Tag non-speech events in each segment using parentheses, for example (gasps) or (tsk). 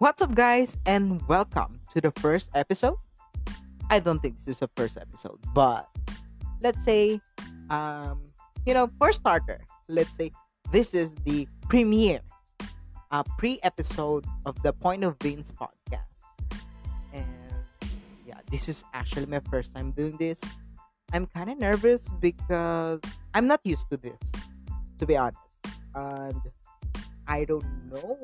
What's up, guys, and welcome to the first episode. I don't think this is the first episode, but let's say, um, you know, for starter, let's say this is the premiere, uh, pre-episode of the Point of Vince podcast, and yeah, this is actually my first time doing this. I'm kind of nervous because I'm not used to this, to be honest, and I don't know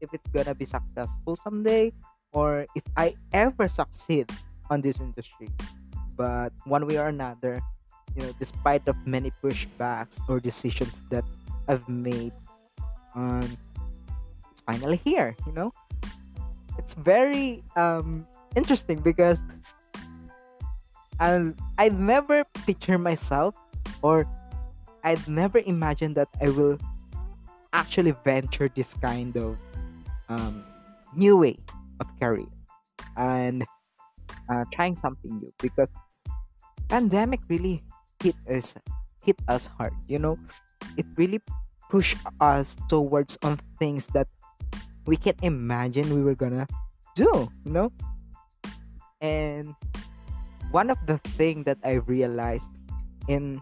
if it's gonna be successful someday or if I ever succeed on this industry. But one way or another, you know, despite of many pushbacks or decisions that I've made, um, it's finally here. You know, it's very um interesting because I I've never pictured myself or I'd never imagined that I will actually venture this kind of um, new way of career and uh, trying something new because pandemic really hit us hit us hard you know? It really pushed us towards on things that we can't imagine we were gonna do you know? And one of the thing that i realized in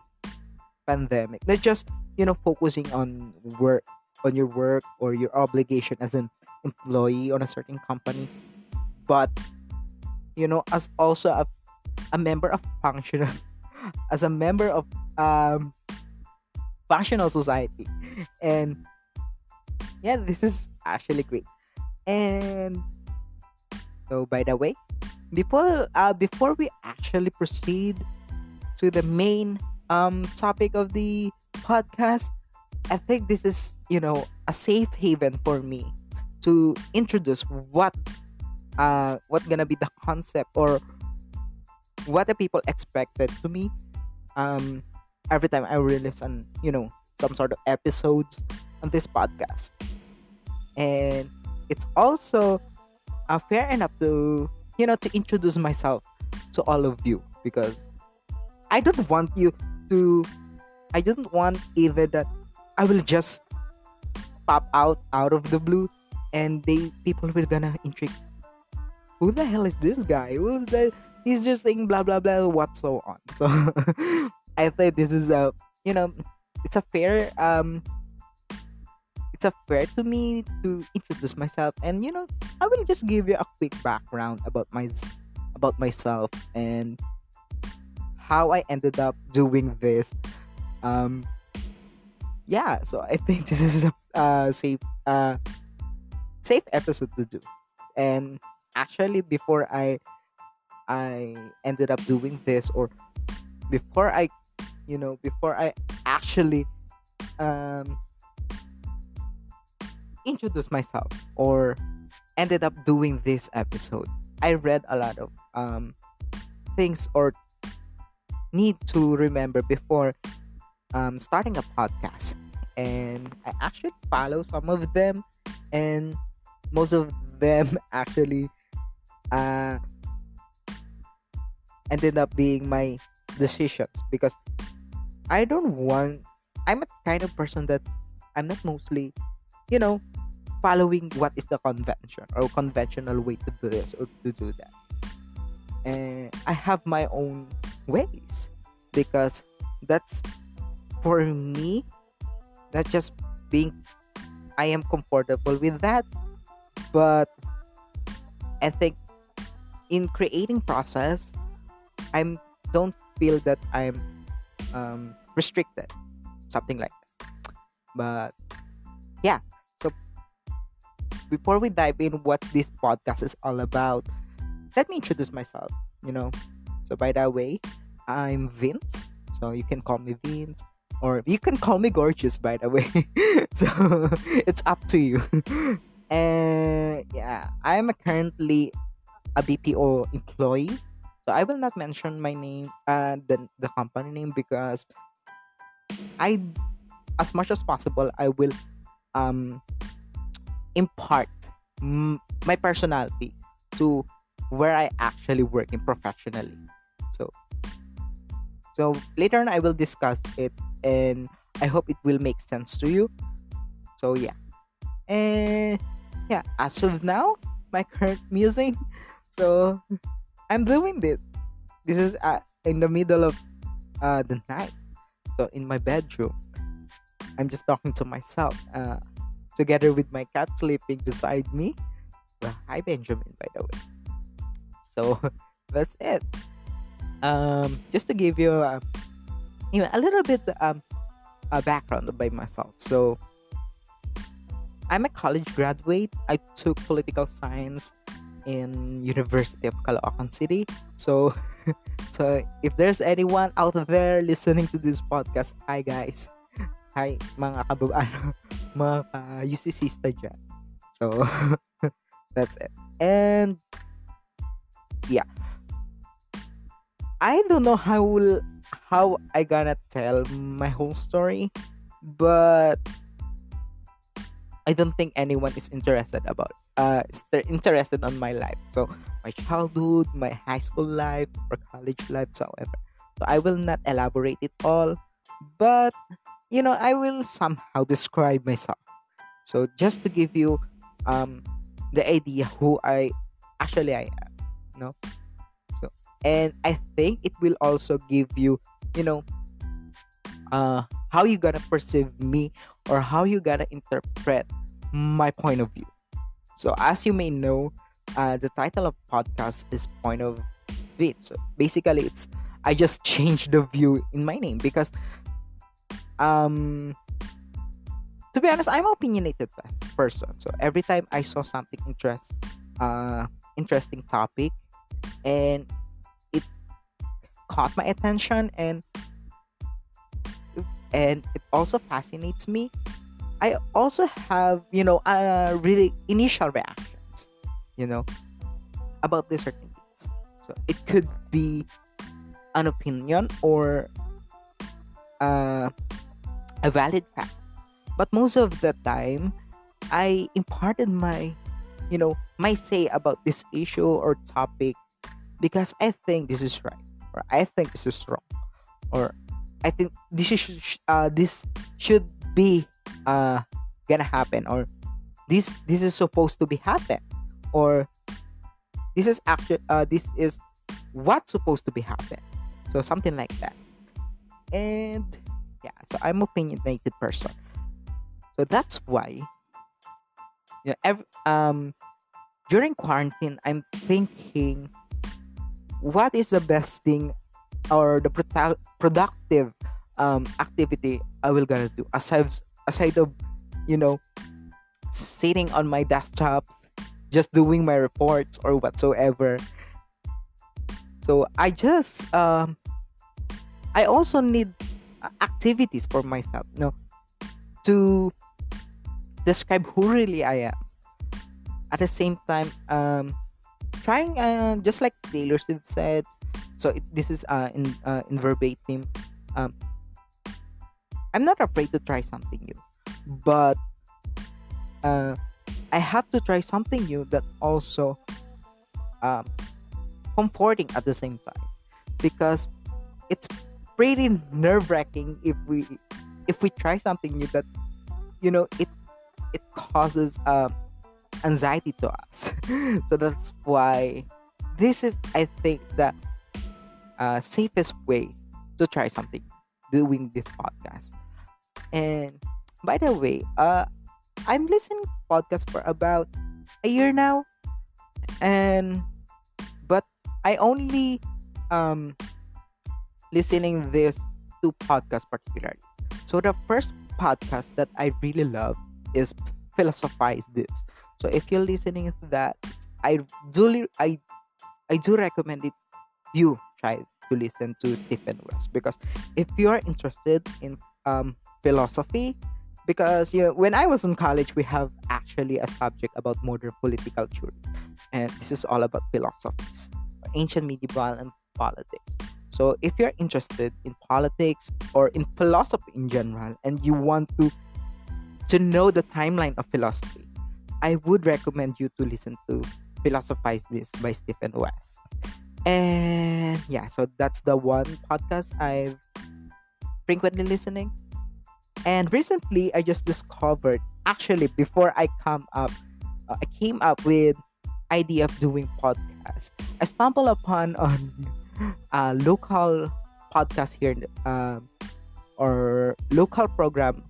pandemic not just you know focusing on work on your work or your obligation as an employee on a certain company. But you know as also a, a member of functional (laughs) as a member of um functional society. And yeah this is actually great. And so by the way before uh before we actually proceed to the main um topic of the podcast i think this is you know a safe haven for me to introduce what uh what gonna be the concept or what the people expected to me. Um every time I release on you know some sort of episodes on this podcast. And it's also uh, fair enough to you know to introduce myself to all of you because I don't want you to I don't want either that I will just pop out out of the blue and they people will gonna intrigue. Who the hell is this guy? Who's the he's just saying blah blah blah what so on. So (laughs) i think this is a you know it's a fair um it's a fair to me to introduce myself. And you know i will just give you a quick background about my about myself and how i ended up doing this. Um yeah so i think (laughs) this is a uh safe uh safe episode to do. And actually before I I ended up doing this or before I you know before I actually um introduce myself or ended up doing this episode I read a lot of um things or need to remember before um, starting a podcast and I actually follow some of them and most of them (laughs) actually uh, ended up being my decisions because I don't want I'm a kind of person that I'm not mostly you know following what is the convention or conventional way to do this or to do that. And I have my own ways because that's for me that's just being I am comfortable with that but I think in creating process, I'm don't feel that I'm um, restricted, something like that. But yeah, so before we dive in what this podcast is all about, let me introduce myself. You know, so by that way, I'm Vince. So you can call me Vince, or you can call me Gorgeous. By the way, (laughs) so (laughs) it's up to you. (laughs) And yeah, I'm currently a BPO employee. So I will not mention my name, uh, the the company name because I, as much as possible, I will um impart my personality to where I actually work in professionally. So so later on I will discuss it and I hope it will make sense to you. So yeah. And yeah, as of now, my current music. So I'm doing this. This is uh, in the middle of uh, the night. So in my bedroom, I'm just talking to myself, uh, together with my cat sleeping beside me. Well, hi Benjamin, by the way. So (laughs) that's it. Um, just to give you, uh, you know, a little bit um, a background by myself. So I'm a college graduate. I took political science in University of Caloocan City. So, (laughs) so if there's anyone out there listening to this podcast, hi guys. Hi mga kabab (laughs) ano, mga uh, UCCista. So, (laughs) that's it. And yeah. I don't know how will how I gonna tell my whole story, but I don't think anyone is interested about uh interested on my life. So my childhood, my high school life, or college life, so however. So I will not elaborate it all, but you know I will somehow describe myself. So just to give you um the idea who I actually I am, you know. So and I think it will also give you, you know, uh how you gonna perceive me or how you gonna interpret my point of view. So as you may know, uh, the title of podcast is Point of View. So basically, it's I just (laughs) changed the view in my name because, um, to be honest, I'm opinionated person. So every time I saw something interest, uh, interesting topic, and it caught my attention and and it also fascinates me I also have, you know, uh, really initial reactions, you know, about these certain things. So it could be an opinion or uh, a valid fact. But most of the time, I imparted my, you know, my say about this issue or topic because I think this is right or I think this is wrong or I think this is uh, this should be uh gonna happen or this this is supposed to be happen or this is actually uh this is what's supposed to be happen. So something like that. And yeah so i'm opinionated person. So that's why you know, every, um during quarantine i'm thinking what is the best thing or the produ- productive um, activity I will gonna do aside aside of you know sitting on my desktop just doing my reports or whatsoever. So I just um I also need activities for myself you know to describe who really I am. At the same time um trying uh, just like Taylor Swift said so it, this is uh in uh, in verbatim um I'm not afraid to try something new, but uh, I have to try something new that also um, comforting at the same time because it's pretty nerve wracking if we if we try something new that you know it it causes uh, anxiety to us. (laughs) so that's why this is I think the uh, safest way to try something doing this podcast. And by the way, uh, I'm listening to podcasts for about a year now, and but I only um listening this two podcasts particularly. So the first podcast that I really love is Philosophize This. So if you're listening to that, I do I I do recommend it you try to listen to Stephen West because if you are interested in um, philosophy, because you know when I was in college, we have actually a subject about modern political theories, and this is all about philosophies, ancient, medieval, and politics. So if you're interested in politics or in philosophy in general, and you want to to know the timeline of philosophy, I would recommend you to listen to Philosophize This by Stephen West. And yeah, so that's the one podcast I've frequently listening. And recently I just discovered actually before I come up uh, I came up with idea of doing podcast. I stumbled upon on (laughs) a local podcast here uh, or local program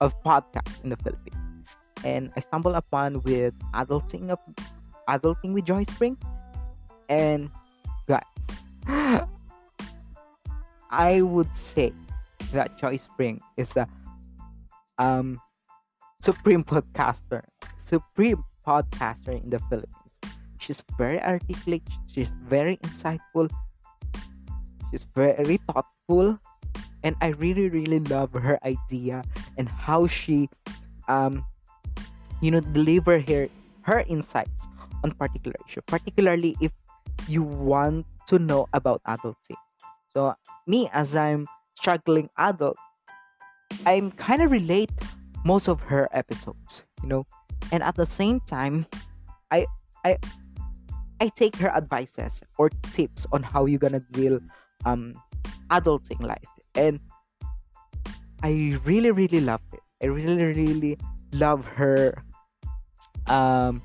of podcast in the Philippines. And I stumbled upon with adulting of adulting with Joyce Pring. And guys, (gasps) I would say that Joyce Pring is the um supreme podcaster, supreme podcaster in the Philippines. She's very articulate, she's very insightful, she's very thoughtful, and I really, really love her idea and how she um you know deliver her her insights on particular issue, particularly if you want to know about adulting. So me as I'm struggling adult, I'm kind of relate most of her episodes, you know, and at the same time, I I I take her advices or tips on how you're gonna deal um adulting life, and I really really love it. I really really love her um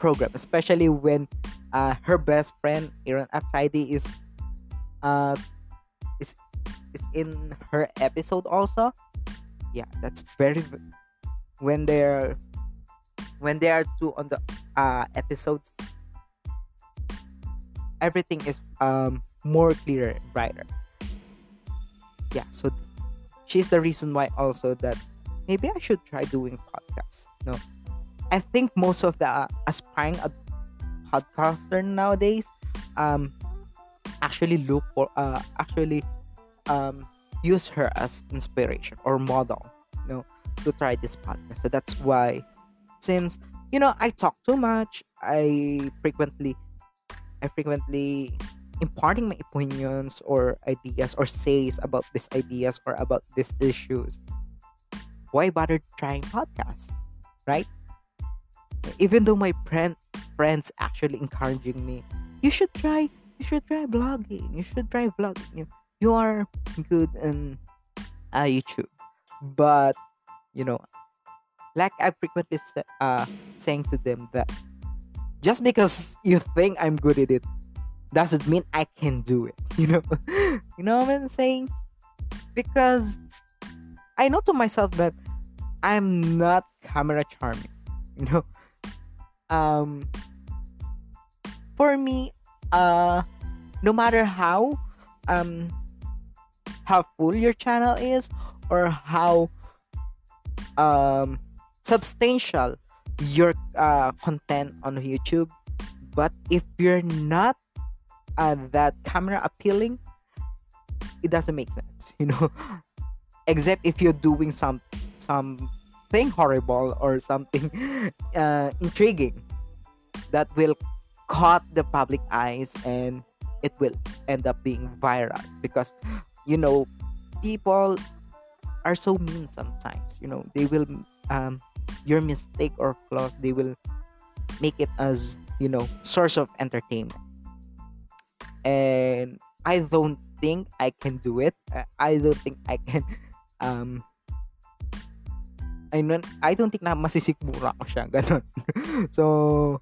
program, especially when uh, her best friend Aaron Atayde is uh is in her episode also. Yeah that's very when they're when there are two on the uh episodes everything is um more clearer brighter. Yeah so she's the reason why also that maybe i should try doing podcasts no i think most of the uh, aspiring podcaster nowadays um actually look for uh actually um use her as inspiration or model you know to try this podcast. So that's why since you know i talk too much i frequently i frequently imparting my opinions or ideas or says about these ideas or about these issues. Why bother trying podcasts right? Even though my friend friends actually encouraging me you should try you should try blogging you should try vlogging you, are good in uh, youtube but you know like i frequently uh, saying to them that just because you think i'm good at it doesn't mean i can do it (laughs) you know? You know what i'm saying? Because i know to myself that i'm not camera charming (laughs) you know? Um for me uh no matter how um how full your channel is or how um substantial your uh, content on YouTube. But if you're not uh, that camera appealing it doesn't make sense (laughs) you know? Except if you're doing some something horrible or something (laughs) uh, intriguing that will caught the public eyes and it will end up being viral because you know people are so mean sometimes you know they will um your mistake or flaws they will make it as you know source of entertainment. And i don't think i can do it. I don't think i can (laughs) um I don't, I don't think na masisikmura ko siya (laughs) ganun. So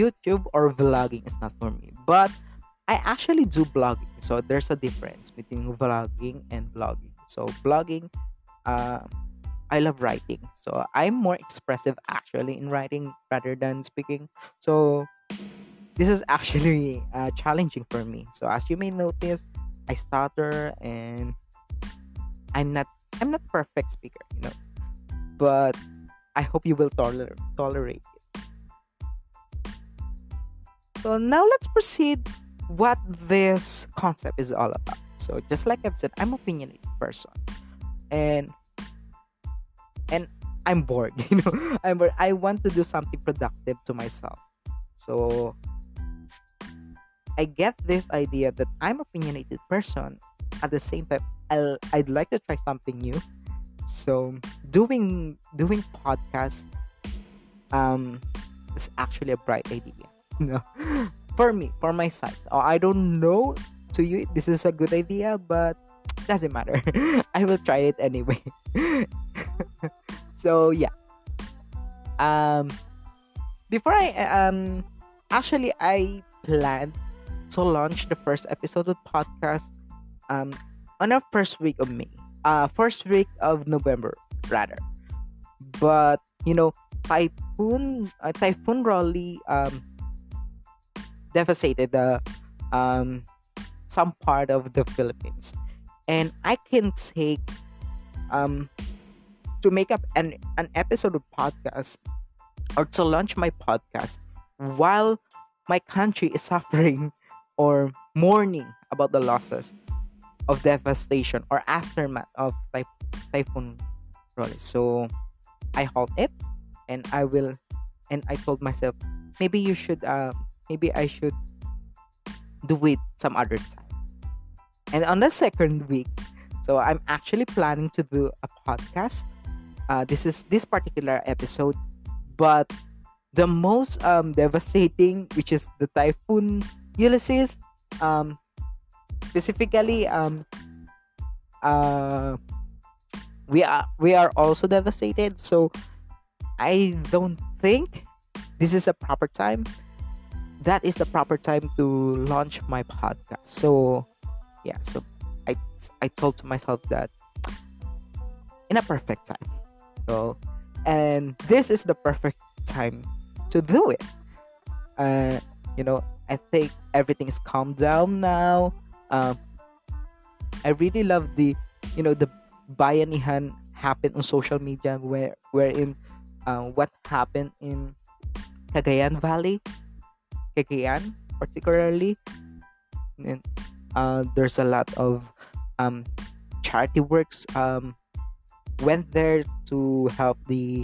YouTube or vlogging is not for me. But I actually do blogging. So there's a difference between vlogging and blogging. So blogging, uh, I love writing. So I'm more expressive actually in writing rather than speaking. So this is actually uh, challenging for me. So as you may notice, I stutter and I'm not I'm not perfect speaker, you know. But I hope you will toler- tolerate it. so now let's proceed what this concept is all about. So just like I've said, I'm opinionated person. And and I'm bored, (laughs) you know. I'm bored. I want to do something productive to myself. So I get this idea that I'm opinionated person. At the same time, I'll, I'd like to try something new. So doing doing podcast um is actually a bright idea. (laughs) no for me for my size. Oh, i don't know to you this is a good idea but (tsk) doesn't matter. (laughs) I will try it anyway. (laughs) So yeah. Um, before I um, actually I planned to launch the first episode of podcast um on our first week of May, uh, first week of November rather. But you know, typhoon uh, typhoon Rolly um devastated the um some part of the Philippines, and I can take um to make up an an episode of podcast or to launch my podcast while my country is (laughs) suffering or mourning about the losses of devastation or aftermath of typh- typhoon Rolly. So I halt it and I will and I told myself maybe you should uh maybe I should do it some other time. And on the second week, so I'm actually planning to do a podcast. Uh, this is this particular episode, but the most um, devastating, which is the typhoon Ulysses, um, specifically, um, uh, we are we are also devastated. So I don't think this is a proper time. That is the proper time to launch my podcast. So yeah, so I I told to myself that in a perfect time. So and this is the perfect time to do it. Uh, you know, I think everything is calmed down now. Um, I really love the, you know, the bayanihan happened on social media where wherein uh, what happened in Cagayan Valley, Cagayan particularly, and uh, there's a lot of um, charity works um, went there to help the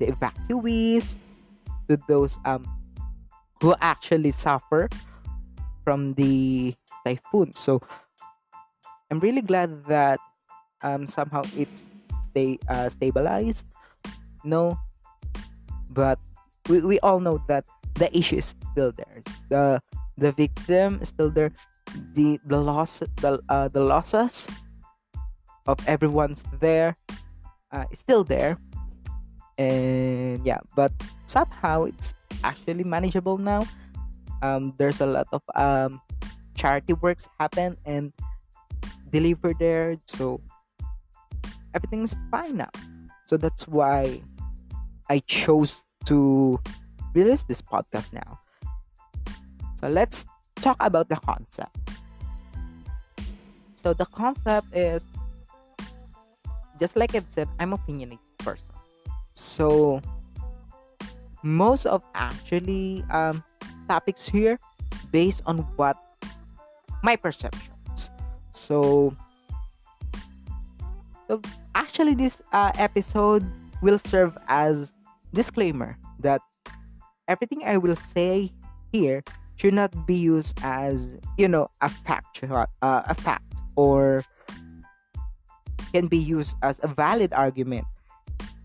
the evacuees to those um, who actually suffer from the typhoon. So I'm really glad that um, somehow it's stay uh, stabilized. No, but we, we all know that the issue is still there. The the victim is still there. The the loss the uh, the losses of everyone's there uh, is still there and yeah but somehow it's actually manageable now um, there's a lot of um, charity works happen and deliver there so everything's fine now so that's why i chose to release this podcast now. So let's talk about the concept. So the concept is just like i've said i'm opinionated person. So most of actually um, topics here based on what my perceptions. So so actually this uh, episode will serve as disclaimer that everything I will say here should not be used as you know a fact uh, a fact or can be used as a valid argument.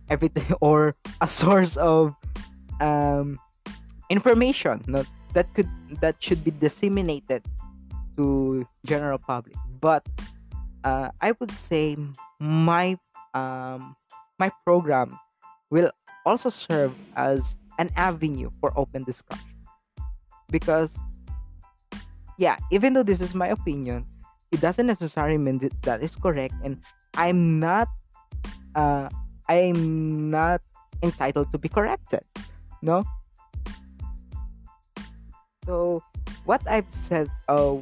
Everything (laughs) or a source of um, information no, that could that should be disseminated to general public. But uh, i would say my um, my program will also serve as an avenue for open discussion because yeah even though this is my opinion it doesn't necessarily mean that, that is correct and i'm not uh, I'm not entitled to be corrected. No? So, what I've said, uh,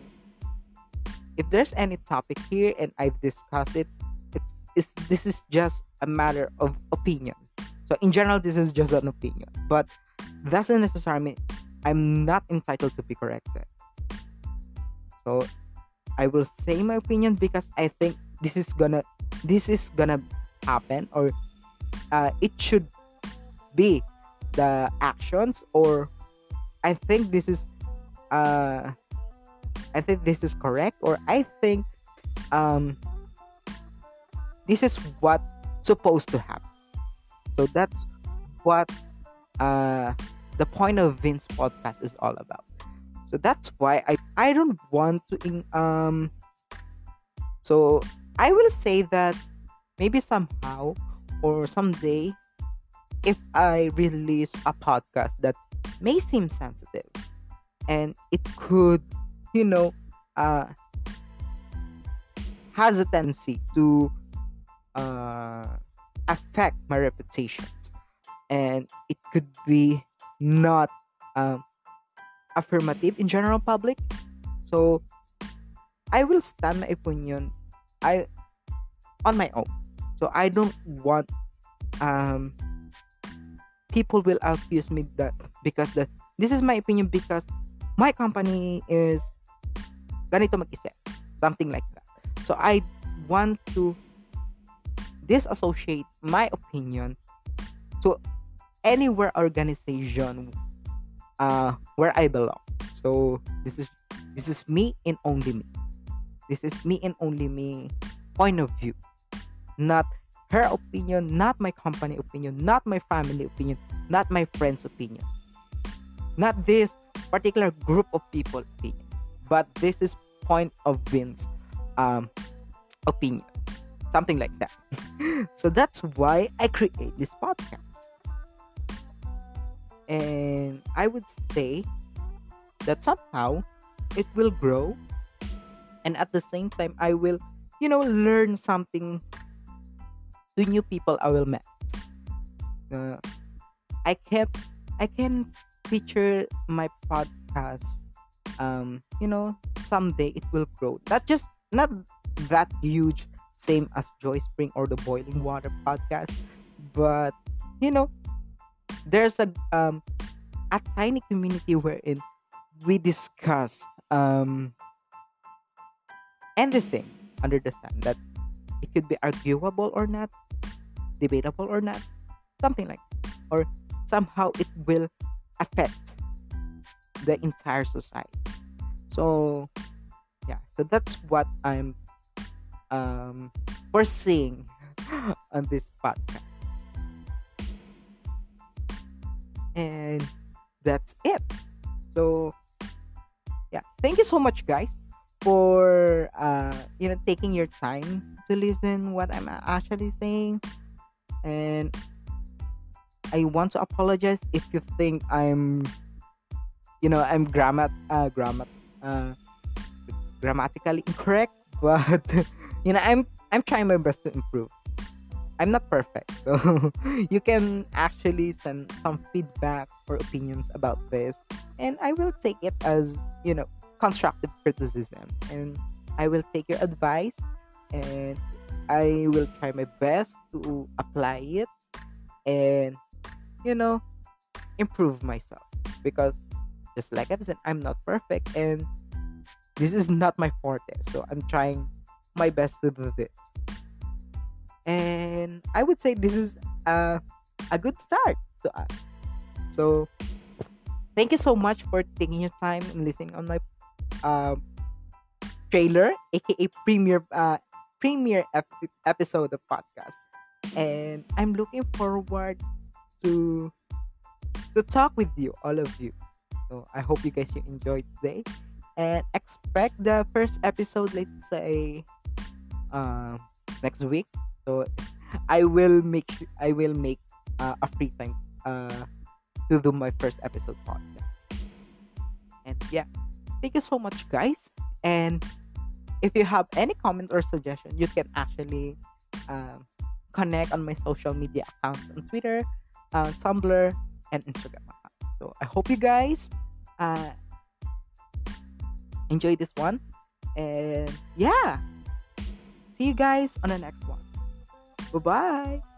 if there's any topic here and I've discussed it, it's, it's this is just a matter of opinion. So, in general, this is just an opinion, but doesn't necessarily mean I'm not entitled to be corrected. So, I will say my opinion because I think this is gonna this is gonna happen or uh, it should be the actions or i think this is uh i think this is correct or i think um this is what supposed to happen so that's what uh the point of vince podcast is all about. So that's why i i don't want to in, um so i will say that maybe somehow or someday if I release a podcast that may seem sensitive and it could, you know, uh, has a tendency to uh, affect my reputation and it could be not um, affirmative in general public. So i will stand my opinion i on my own. So i don't want um people will accuse me that because that this is my opinion because my company is ganito mag-isip something like that. So i want to disassociate my opinion to anywhere organization uh, where I belong. So this is this is me and only me. This is me and only me point of view. Not her opinion, not my company opinion, not my family opinion, not my friend's opinion. Not this particular group of people opinion. But this is point of Vince um, opinion. Something like that. (laughs) so that's why I create this podcast. And I would say that somehow it will grow. And at the same time I will you know learn something to new people I will meet. Uh, I can I can feature my podcast um you know someday it will grow. Not just not that huge same as Joyce Pring or the Boiling Water podcast but you know there's a um a tiny community wherein we discuss um anything under the sun that it could be arguable or not debatable or not something like that. or somehow it will affect the entire society so yeah so that's what i'm um foreseeing (laughs) on this podcast. And that's it. So yeah thank you so much guys for uh you know taking your time to listen what i'm actually saying. And i want to apologize if you think i'm you know i'm grammat uh grammat uh grammatically incorrect (laughs) but you know i'm i'm trying my best to improve I'm not perfect. (laughs) So you can actually send some feedbacks or opinions about this and I will take it as, you know, constructive criticism and I will take your advice and I will try my best to apply it and you know improve myself because just like I've said I'm not perfect and this is not my forte so I'm trying my best to do this and I would say this is a, a good start to us. So, thank you so much for taking your time and listening on my uh, trailer, aka premiere uh, premiere ep- episode of podcast. And I'm looking forward to to talk with you, all of you. So I hope you guys enjoyed today, and expect the first episode. Let's say uh, next week so I will make I will make uh, a free time uh, to do my first episode podcast. And yeah, thank you so much, guys. And if you have any comment or suggestion, you can actually um, connect on my social media accounts on Twitter, uh, Tumblr, and Instagram. So I hope you guys uh, enjoy this one. And yeah, see you guys on the next one. Bye bye.